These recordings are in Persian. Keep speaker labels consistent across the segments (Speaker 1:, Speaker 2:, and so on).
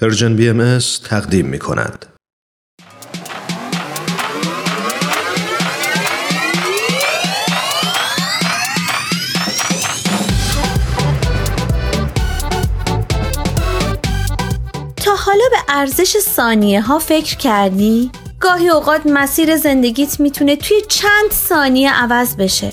Speaker 1: پرژن بی ام تقدیم می کند.
Speaker 2: تا حالا به ارزش ثانیه ها فکر کردی؟ گاهی اوقات مسیر زندگیت می‌تونه توی چند ثانیه عوض بشه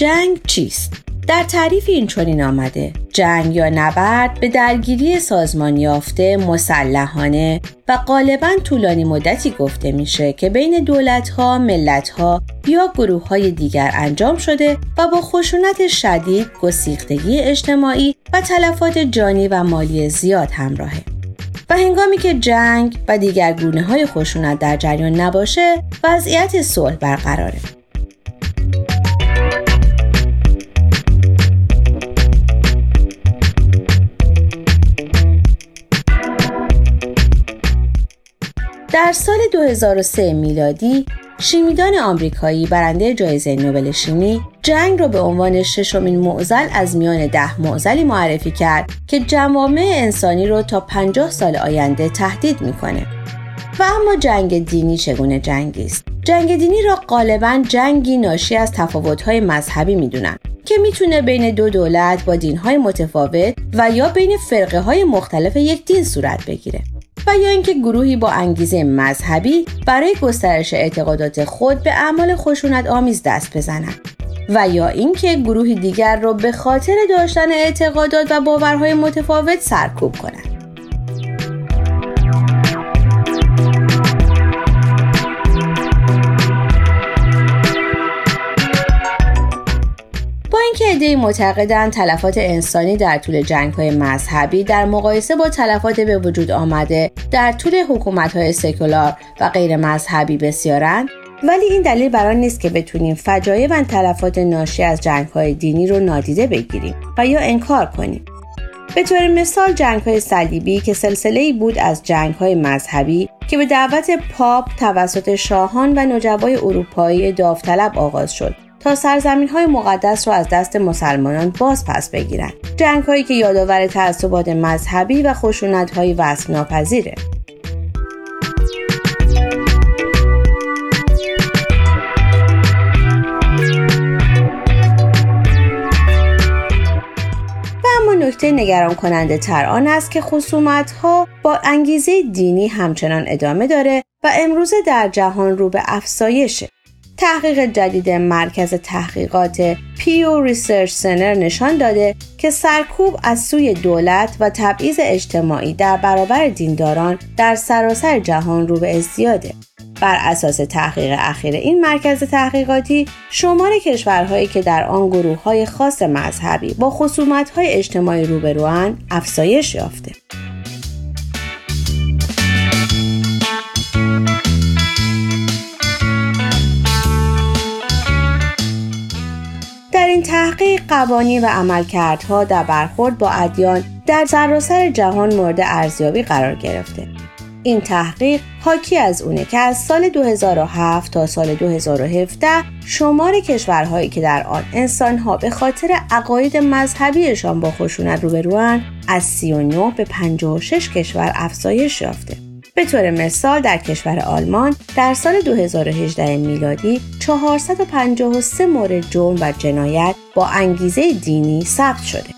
Speaker 2: جنگ چیست؟ در تعریف این چنین آمده جنگ یا نبرد به درگیری سازمان یافته مسلحانه و غالبا طولانی مدتی گفته میشه که بین دولتها، ملتها یا گروه های دیگر انجام شده و با خشونت شدید، گسیختگی اجتماعی و تلفات جانی و مالی زیاد همراهه. و هنگامی که جنگ و دیگر گونه های خشونت در جریان نباشه وضعیت صلح برقراره در سال 2003 میلادی شیمیدان آمریکایی برنده جایزه نوبل شیمی جنگ را به عنوان ششمین معزل از میان ده معزلی معرفی کرد که جوامع انسانی را تا 50 سال آینده تهدید می‌کنه. و اما جنگ دینی چگونه جنگی است؟ جنگ دینی را غالبا جنگی ناشی از تفاوت‌های مذهبی می‌دونن که می‌تونه بین دو دولت با دینهای متفاوت و یا بین فرقه های مختلف یک دین صورت بگیره. و یا اینکه گروهی با انگیزه مذهبی برای گسترش اعتقادات خود به اعمال خشونت آمیز دست بزنند. و یا اینکه گروهی دیگر را به خاطر داشتن اعتقادات و باورهای متفاوت سرکوب کنند. عدهای معتقدند تلفات انسانی در طول جنگ های مذهبی در مقایسه با تلفات به وجود آمده در طول حکومت های سکولار و غیر مذهبی بسیارند ولی این دلیل برای نیست که بتونیم فجایع و تلفات ناشی از جنگ های دینی رو نادیده بگیریم و یا انکار کنیم. به طور مثال جنگ های صلیبی که سلسله ای بود از جنگ های مذهبی که به دعوت پاپ توسط شاهان و نجبای اروپایی داوطلب آغاز شد. تا سرزمین های مقدس را از دست مسلمانان باز پس بگیرند جنگ هایی که یادآور تعصبات مذهبی و خشونت های وصف ناپذیره نکته نگران کننده تر آن است که خصومت ها با انگیزه دینی همچنان ادامه داره و امروزه در جهان رو به افزایشه. تحقیق جدید مرکز تحقیقات Pew Research Center نشان داده که سرکوب از سوی دولت و تبعیض اجتماعی در برابر دینداران در سراسر جهان رو به ازدیاده. بر اساس تحقیق اخیر این مرکز تحقیقاتی شمار کشورهایی که در آن گروه های خاص مذهبی با خصومت های اجتماعی روبروان افزایش یافته. تحقیق قوانین و عملکردها در برخورد با ادیان در سراسر جهان مورد ارزیابی قرار گرفته. این تحقیق حاکی از اونه که از سال 2007 تا سال 2017 شمار کشورهایی که در آن انسانها به خاطر عقاید مذهبیشان با خشونت روبروان از 39 به 56 کشور افزایش یافته. به طور مثال در کشور آلمان در سال 2018 میلادی 453 مورد جرم و جنایت با انگیزه دینی ثبت شده.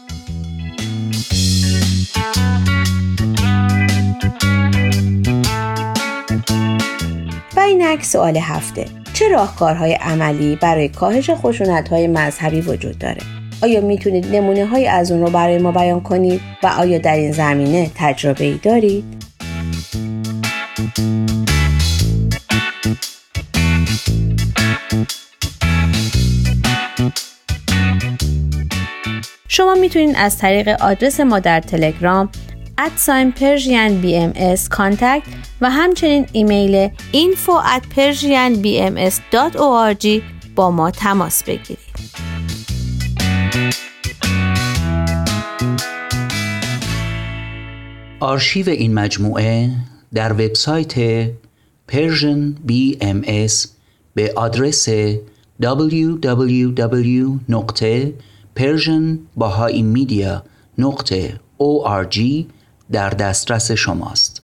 Speaker 2: و اینک سوال هفته چه راهکارهای عملی برای کاهش خشونت‌های مذهبی وجود داره؟ آیا می‌تونید نمونه های از اون رو برای ما بیان کنید و آیا در این زمینه تجربه ای دارید؟ شما می‌تونید از طریق آدرس ما در تلگرام ادساین پرژین بی ام و همچنین ایمیل info at persianbms.org با ما تماس بگیرید.
Speaker 3: آرشیو این مجموعه در وبسایت Persian BMS به آدرس www.persianbahaimedia.org در دسترس شماست.